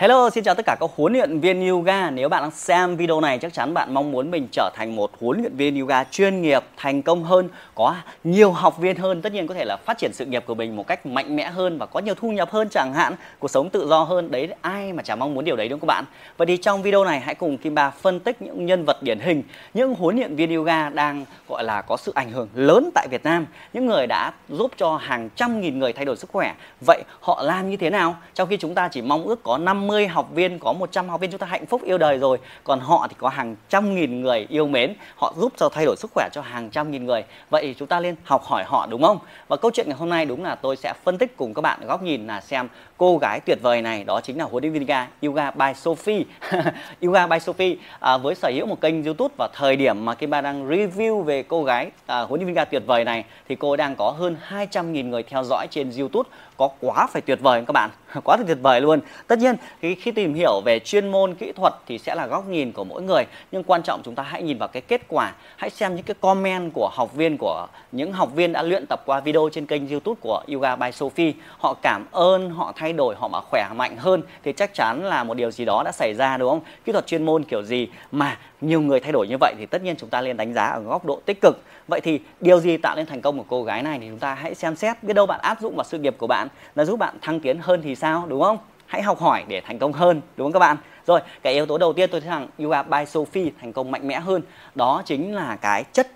Hello, xin chào tất cả các huấn luyện viên yoga. Nếu bạn đang xem video này chắc chắn bạn mong muốn mình trở thành một huấn luyện viên yoga chuyên nghiệp, thành công hơn, có nhiều học viên hơn, tất nhiên có thể là phát triển sự nghiệp của mình một cách mạnh mẽ hơn và có nhiều thu nhập hơn chẳng hạn, cuộc sống tự do hơn. Đấy ai mà chẳng mong muốn điều đấy đúng không các bạn? Vậy thì trong video này hãy cùng Kim Ba phân tích những nhân vật điển hình, những huấn luyện viên yoga đang gọi là có sự ảnh hưởng lớn tại Việt Nam, những người đã giúp cho hàng trăm nghìn người thay đổi sức khỏe. Vậy họ làm như thế nào? Trong khi chúng ta chỉ mong ước có 50 50 học viên có 100 học viên chúng ta hạnh phúc yêu đời rồi còn họ thì có hàng trăm nghìn người yêu mến. Họ giúp cho thay đổi sức khỏe cho hàng trăm nghìn người. Vậy thì chúng ta nên học hỏi họ đúng không? Và câu chuyện ngày hôm nay đúng là tôi sẽ phân tích cùng các bạn góc nhìn là xem cô gái tuyệt vời này đó chính là huấn luyện viên yoga yoga by Sophie. Yoga by Sophie à, với sở hữu một kênh youtube và thời điểm mà Kim Ba đang review về cô gái à, huấn luyện viên yoga tuyệt vời này thì cô đang có hơn 200.000 người theo dõi trên youtube. Có quá phải tuyệt vời các bạn? Quá tuyệt vời luôn. Tất nhiên khi, khi tìm hiểu về chuyên môn kỹ thuật thì sẽ là góc nhìn của mỗi người. Nhưng quan trọng chúng ta hãy nhìn vào cái kết quả. Hãy xem những cái comment của học viên của những học viên đã luyện tập qua video trên kênh youtube của yoga by Sophie. Họ cảm ơn họ thay đổi họ mà khỏe mạnh hơn thì chắc chắn là một điều gì đó đã xảy ra đúng không? Kỹ thuật chuyên môn kiểu gì mà nhiều người thay đổi như vậy thì tất nhiên chúng ta nên đánh giá ở góc độ tích cực. Vậy thì điều gì tạo nên thành công của cô gái này thì chúng ta hãy xem xét. Biết đâu bạn áp dụng vào sự nghiệp của bạn là giúp bạn thăng tiến hơn thì sao đúng không? Hãy học hỏi để thành công hơn, đúng không các bạn? Rồi, cái yếu tố đầu tiên tôi thấy rằng yoga by Sophie thành công mạnh mẽ hơn. Đó chính là cái chất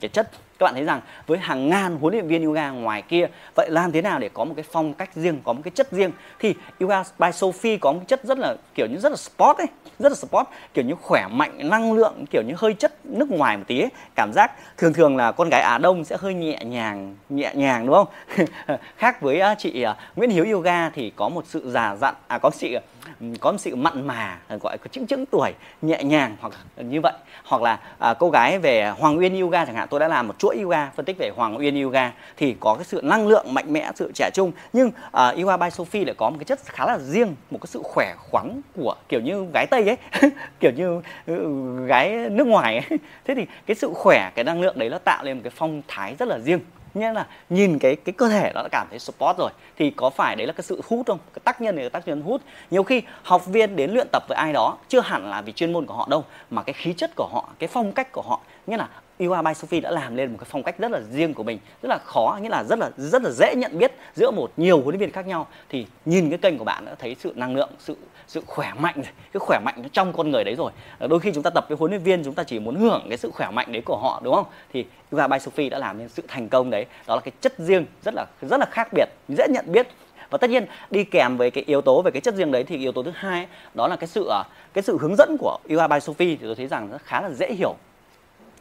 cái chất các bạn thấy rằng với hàng ngàn huấn luyện viên yoga ngoài kia, vậy làm thế nào để có một cái phong cách riêng, có một cái chất riêng thì yoga by Sophie có một cái chất rất là, kiểu như rất là sport ấy, rất là sport, kiểu như khỏe mạnh, năng lượng, kiểu như hơi chất nước ngoài một tí ấy. cảm giác thường thường là con gái Á Đông sẽ hơi nhẹ nhàng nhẹ nhàng, đúng không khác với à, chị à, Nguyễn Hiếu yoga thì có một sự già dặn à có chị à, có một sự mặn mà gọi có chững chững tuổi nhẹ nhàng hoặc như vậy. Hoặc là à, cô gái về Hoàng Uyên yoga chẳng hạn tôi đã làm một chuỗi yoga phân tích về Hoàng Uyên yoga thì có cái sự năng lượng mạnh mẽ sự trẻ trung. Nhưng à, yoga by Sophie lại có một cái chất khá là riêng một cái sự khỏe khoắn của kiểu như gái tây ấy kiểu như ừ, gái nước ngoài ấy. Thế thì cái sự khỏe cái năng lượng đấy nó tạo lên một cái phong thái rất là riêng nghĩa là nhìn cái cái cơ thể nó đã cảm thấy support rồi, thì có phải đấy là cái sự hút không? Cái tác nhân này là tác nhân hút. Nhiều khi học viên đến luyện tập với ai đó, chưa hẳn là vì chuyên môn của họ đâu, mà cái khí chất của họ, cái phong cách của họ. Nghĩa là Iwa by Sophie đã làm lên một cái phong cách rất là riêng của mình, rất là khó, nghĩa là rất là rất là dễ nhận biết giữa một nhiều huấn luyện viên khác nhau. Thì nhìn cái kênh của bạn đã thấy sự năng lượng, sự sự khỏe mạnh, cái khỏe mạnh nó trong con người đấy rồi. Ờ, đôi khi chúng ta tập với huấn luyện viên, chúng ta chỉ muốn hưởng cái sự khỏe mạnh đấy của họ, đúng không? Thì Yoga by Sophie đã làm nên sự thành công đấy. Đó là cái chất riêng, rất là rất là khác biệt, dễ nhận biết. Và tất nhiên, đi kèm với cái yếu tố, về cái chất riêng đấy thì yếu tố thứ hai đó là cái sự ờ, cái sự hướng dẫn của Yoga by Sophie thì tôi thấy rằng nó khá là dễ hiểu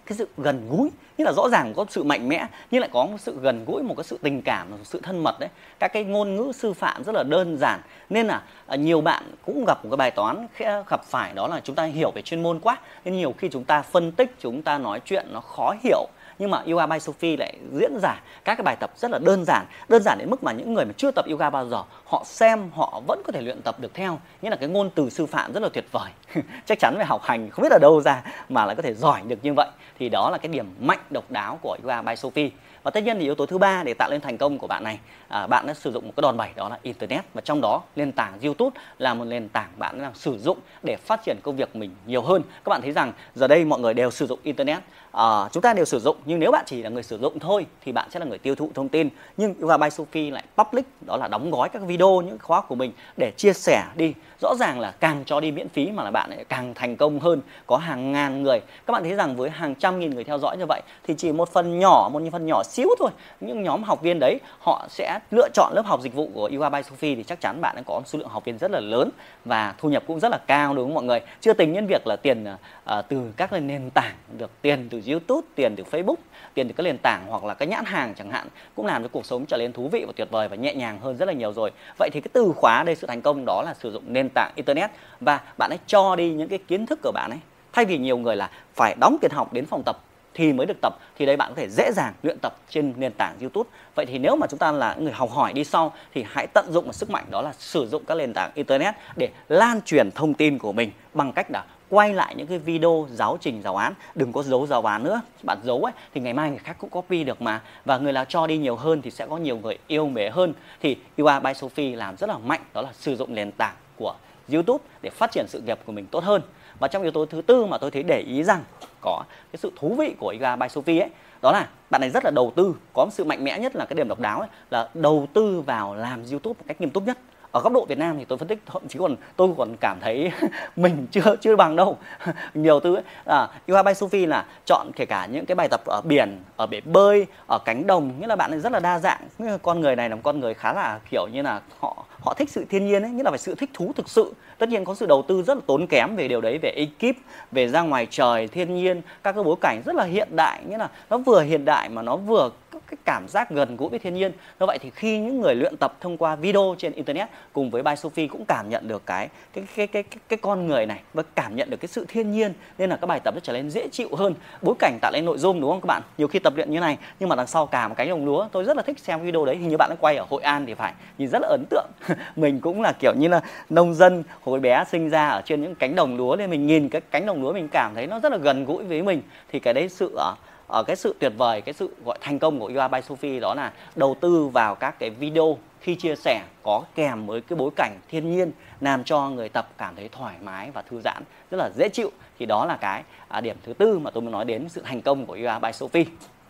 cái sự gần gũi như là rõ ràng có sự mạnh mẽ nhưng lại có một sự gần gũi, một cái sự tình cảm, một sự thân mật đấy. Các cái ngôn ngữ sư phạm rất là đơn giản. Nên là à, nhiều bạn cũng gặp một cái bài toán gặp phải đó là chúng ta hiểu về chuyên môn quá. Nên nhiều khi chúng ta phân tích, chúng ta nói chuyện nó khó hiểu nhưng mà yoga by Sophie lại diễn giải các cái bài tập rất là đơn giản đơn giản đến mức mà những người mà chưa tập yoga bao giờ họ xem họ vẫn có thể luyện tập được theo. Nghĩa là cái ngôn từ sư phạm rất là tuyệt vời. Chắc chắn phải học hành không biết ở đâu ra mà lại có thể giỏi được như vậy. Thì đó là cái điểm mạnh độc đáo của yoga by Sophie. Và tất nhiên thì yếu tố thứ ba để tạo lên thành công của bạn này à, bạn đã sử dụng một cái đòn bẩy đó là internet. Và trong đó nền tảng youtube là một nền tảng bạn đang sử dụng để phát triển công việc mình nhiều hơn. Các bạn thấy rằng giờ đây mọi người đều sử dụng internet à, chúng ta đều sử dụng nhưng nếu bạn chỉ là người sử dụng thôi thì bạn sẽ là người tiêu thụ thông tin. Nhưng yoga by Sophie lại public đó là đóng gói các video những khóa của mình để chia sẻ đi. Rõ ràng là càng cho đi miễn phí mà là bạn lại càng thành công hơn có hàng ngàn người. Các bạn thấy rằng với hàng trăm nghìn người theo dõi như vậy thì chỉ một phần nhỏ một phần nhỏ xíu thôi những nhóm học viên đấy họ sẽ lựa chọn lớp học dịch vụ của Yoga by Sophie thì chắc chắn bạn đã có số lượng học viên rất là lớn và thu nhập cũng rất là cao đúng không mọi người? Chưa tính đến việc là tiền uh, từ các nền tảng được tiền từ YouTube, tiền từ Facebook, tiền từ các nền tảng hoặc là cái nhãn hàng chẳng hạn, cũng làm cho cuộc sống trở nên thú vị và tuyệt vời và nhẹ nhàng hơn rất là nhiều rồi. Vậy thì cái từ khóa đây, sự thành công đó là sử dụng nền tảng internet. Và bạn ấy cho đi những cái kiến thức của bạn ấy. Thay vì nhiều người là phải đóng tiền học đến phòng tập thì mới được tập, thì đây bạn có thể dễ dàng luyện tập trên nền tảng YouTube. Vậy thì nếu mà chúng ta là người học hỏi đi sau thì hãy tận dụng một sức mạnh đó là sử dụng các nền tảng internet để lan truyền thông tin của mình bằng cách là quay lại những cái video giáo trình, giáo án. Đừng có giấu giáo án nữa. Bạn giấu ấy, thì ngày mai người khác cũng copy được mà. Và người nào cho đi nhiều hơn thì sẽ có nhiều người yêu mến hơn. Thì UA by Sophie làm rất là mạnh, đó là sử dụng nền tảng của YouTube để phát triển sự nghiệp của mình tốt hơn. Và trong yếu tố thứ tư mà tôi thấy để ý rằng có cái sự thú vị của UA by Sophie ấy đó là bạn này rất là đầu tư có một sự mạnh mẽ nhất là cái điểm độc đáo ấy, là đầu tư vào làm YouTube một cách nghiêm túc nhất. Ở góc độ Việt Nam thì tôi phân tích thậm chí còn tôi còn cảm thấy mình chưa chưa bằng đâu. Nhiều thứ ấy. à, Yoga by Sophie là chọn kể cả những cái bài tập ở biển ở bể bơi ở cánh đồng. Nghĩa là bạn ấy rất là đa dạng. Con người này là một con người khá là kiểu như là họ họ thích sự thiên nhiên ấy nghĩa là phải sự thích thú thực sự. Tất nhiên có sự đầu tư rất là tốn kém về điều đấy về ekip về ra ngoài trời thiên nhiên các cái bối cảnh rất là hiện đại. Nghĩa là nó vừa hiện đại mà nó vừa có cái cảm giác gần gũi với thiên nhiên. Do vậy thì khi những người luyện tập thông qua video trên internet cùng với By Sophie cũng cảm nhận được cái cái cái cái cái, cái con người này và cảm nhận được cái sự thiên nhiên nên là các bài tập nó trở nên dễ chịu hơn. Bối cảnh tạo lên nội dung đúng không các bạn? Nhiều khi tập luyện như này nhưng mà đằng sau cả một cánh đồng lúa. Tôi rất là thích xem video đấy. Hình như bạn đã quay ở Hội An thì phải. Nhìn rất là ấn tượng. Mình cũng là kiểu như là nông dân hồi bé sinh ra ở trên những cánh đồng lúa. Nên mình nhìn cái cánh đồng lúa mình cảm thấy nó rất là gần gũi với mình. Thì cái đấy sự ờ, ở cái sự tuyệt vời cái sự gọi thành công của Yoga by Sophie đó là đầu tư vào các cái video khi chia sẻ có kèm với cái bối cảnh thiên nhiên làm cho người tập cảm thấy thoải mái và thư giãn rất là dễ chịu. Thì đó là cái à, điểm thứ tư mà tôi muốn nói đến sự thành công của Yoga by Sophie.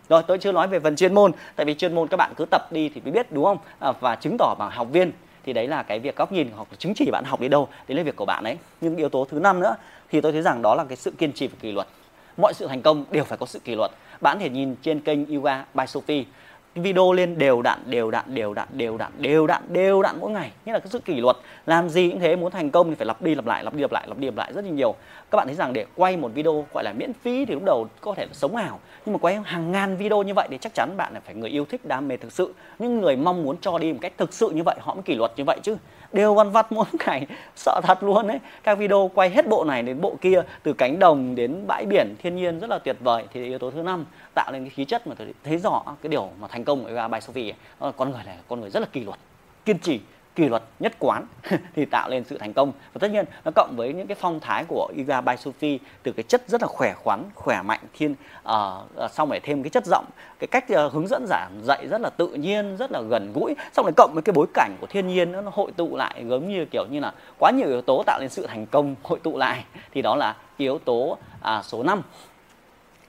Rồi tôi chưa nói về phần chuyên môn tại vì chuyên môn các bạn cứ tập đi thì mới biết đúng không? À, và chứng tỏ bằng học viên. Thì đấy là cái việc góc nhìn hoặc chứng chỉ bạn học đi đâu đấy là việc của bạn đấy nhưng yếu tố thứ năm nữa thì tôi thấy rằng đó là cái sự kiên trì và kỷ luật. Mọi sự thành công đều phải có sự kỷ luật bạn thể nhìn trên kênh Yoga by Sophie video lên đều đặn đều đặn đều đặn đều đặn đều đặn đều đặn mỗi ngày. Nghĩa là cái sự kỷ luật, làm gì cũng thế, muốn thành công thì phải lặp đi lặp lại, lặp đi lặp lại, lặp đi lặp lại rất là nhiều. Các bạn thấy rằng để quay một video gọi là miễn phí thì lúc đầu có thể là sống ảo, nhưng mà quay hàng ngàn video như vậy thì chắc chắn bạn là phải người yêu thích, đam mê thực sự. Những người mong muốn cho đi một cách thực sự như vậy, họ mới kỷ luật như vậy chứ. Đều văn vặt mỗi ngày, sợ thật luôn đấy các video quay hết bộ này đến bộ kia, từ cánh đồng đến bãi biển, thiên nhiên rất là tuyệt vời, thì yếu tố thứ năm, tạo nên cái khí chất mà tôi thấy rõ cái điều mà thành công của Eva by Sophie ấy, con người này con người rất là kỷ luật kiên trì kỷ luật nhất quán thì tạo lên sự thành công. Và tất nhiên nó cộng với những cái phong thái của Iga by Sophie từ cái chất rất là khỏe khoắn khỏe mạnh thiên uh, xong lại thêm cái chất giọng cái cách uh, hướng dẫn giảng dạy rất là tự nhiên rất là gần gũi. Xong lại cộng với cái bối cảnh của thiên nhiên nó, nó hội tụ lại giống như kiểu như là quá nhiều yếu tố tạo nên sự thành công hội tụ lại. Thì đó là yếu tố uh, số 5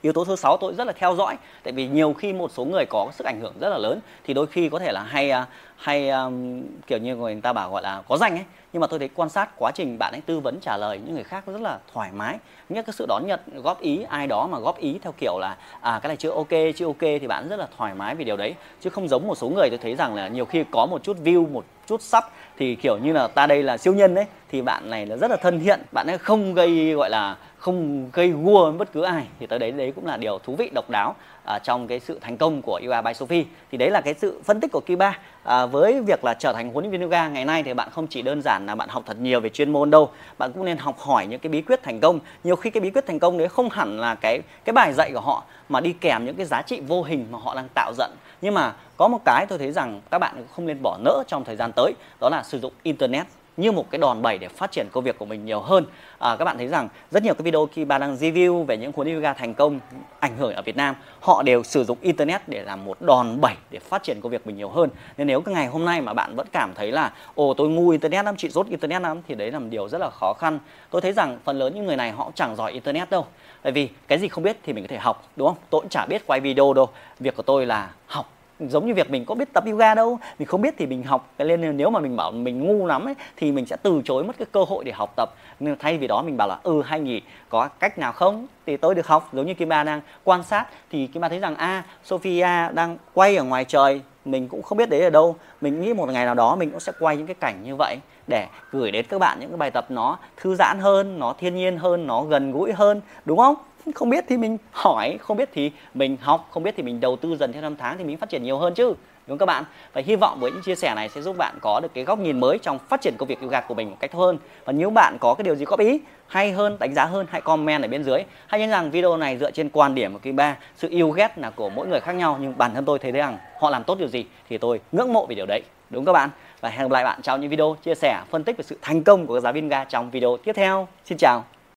yếu tố thứ sáu tôi rất là theo dõi tại vì nhiều khi một số người có sức ảnh hưởng rất là lớn thì đôi khi có thể là hay à, hay um, kiểu như người ta bảo gọi là có danh ấy. Nhưng mà tôi thấy quan sát quá trình bạn ấy tư vấn trả lời những người khác rất là thoải mái. Nhất cái sự đón nhận góp ý ai đó mà góp ý theo kiểu là à cái này chưa ok chưa ok thì bạn rất là thoải mái vì điều đấy. Chứ không giống một số người tôi thấy rằng là nhiều khi có một chút view một chút sắp. Thì kiểu như là ta đây là siêu nhân đấy thì bạn này là rất là thân thiện bạn ấy không gây gọi là không gây gua với bất cứ ai. Thì tới đấy đấy cũng là điều thú vị độc đáo à, trong cái sự thành công của Yoga by Sophie. Thì đấy là cái sự phân tích của Kiba. À, với việc là trở thành huấn luyện viên yoga ngày nay thì bạn không chỉ đơn giản là bạn học thật nhiều về chuyên môn đâu bạn cũng nên học hỏi những cái bí quyết thành công. Nhiều khi cái bí quyết thành công đấy không hẳn là cái cái bài dạy của họ mà đi kèm những cái giá trị vô hình mà họ đang tạo dựng nhưng mà có một cái tôi thấy rằng các bạn không nên bỏ nỡ trong thời gian tới, đó là sử dụng internet như một cái đòn bẩy để phát triển công việc của mình nhiều hơn. À, các bạn thấy rằng rất nhiều cái video khi bạn đang review về những huấn yoga thành công ảnh hưởng ở Việt Nam họ đều sử dụng internet để làm một đòn bẩy để phát triển công việc mình nhiều hơn. Nên nếu cái ngày hôm nay mà bạn vẫn cảm thấy là ồ tôi ngu internet lắm chị rốt internet lắm thì đấy là một điều rất là khó khăn. Tôi thấy rằng phần lớn những người này họ chẳng giỏi internet đâu. Bởi vì cái gì không biết thì mình có thể học đúng không? Tôi cũng chả biết quay video đâu. Việc của tôi là học giống như việc mình có biết tập yoga đâu. Mình không biết thì mình học. Nên nếu mà mình bảo mình ngu lắm ấy thì mình sẽ từ chối mất cái cơ hội để học tập. Nên thay vì đó mình bảo là ừ hay nhỉ có cách nào không? Thì tôi được học. Giống như Kim Ba đang quan sát thì Kim Ba thấy rằng a à, Sophia đang quay ở ngoài trời. Mình cũng không biết đấy ở đâu. Mình nghĩ một ngày nào đó mình cũng sẽ quay những cái cảnh như vậy để gửi đến các bạn những cái bài tập nó thư giãn hơn nó thiên nhiên hơn nó gần gũi hơn. Đúng không? Không biết thì mình hỏi, không biết thì mình học, không biết thì mình đầu tư dần theo năm tháng thì mình phát triển nhiều hơn chứ, đúng không các bạn? Và hy vọng với những chia sẻ này sẽ giúp bạn có được cái góc nhìn mới trong phát triển công việc yoga của mình một cách hơn. Và nếu bạn có cái điều gì góp ý, hay hơn, đánh giá hơn, hãy comment ở bên dưới. Hãy nhớ rằng video này dựa trên quan điểm của kim ba sự yêu ghét là của mỗi người khác nhau, nhưng bản thân tôi thấy rằng họ làm tốt điều gì thì tôi ngưỡng mộ về điều đấy, đúng các bạn? Và hẹn gặp lại bạn trong những video chia sẻ, phân tích về sự thành công của giáo viên ga trong video tiếp theo. Xin chào!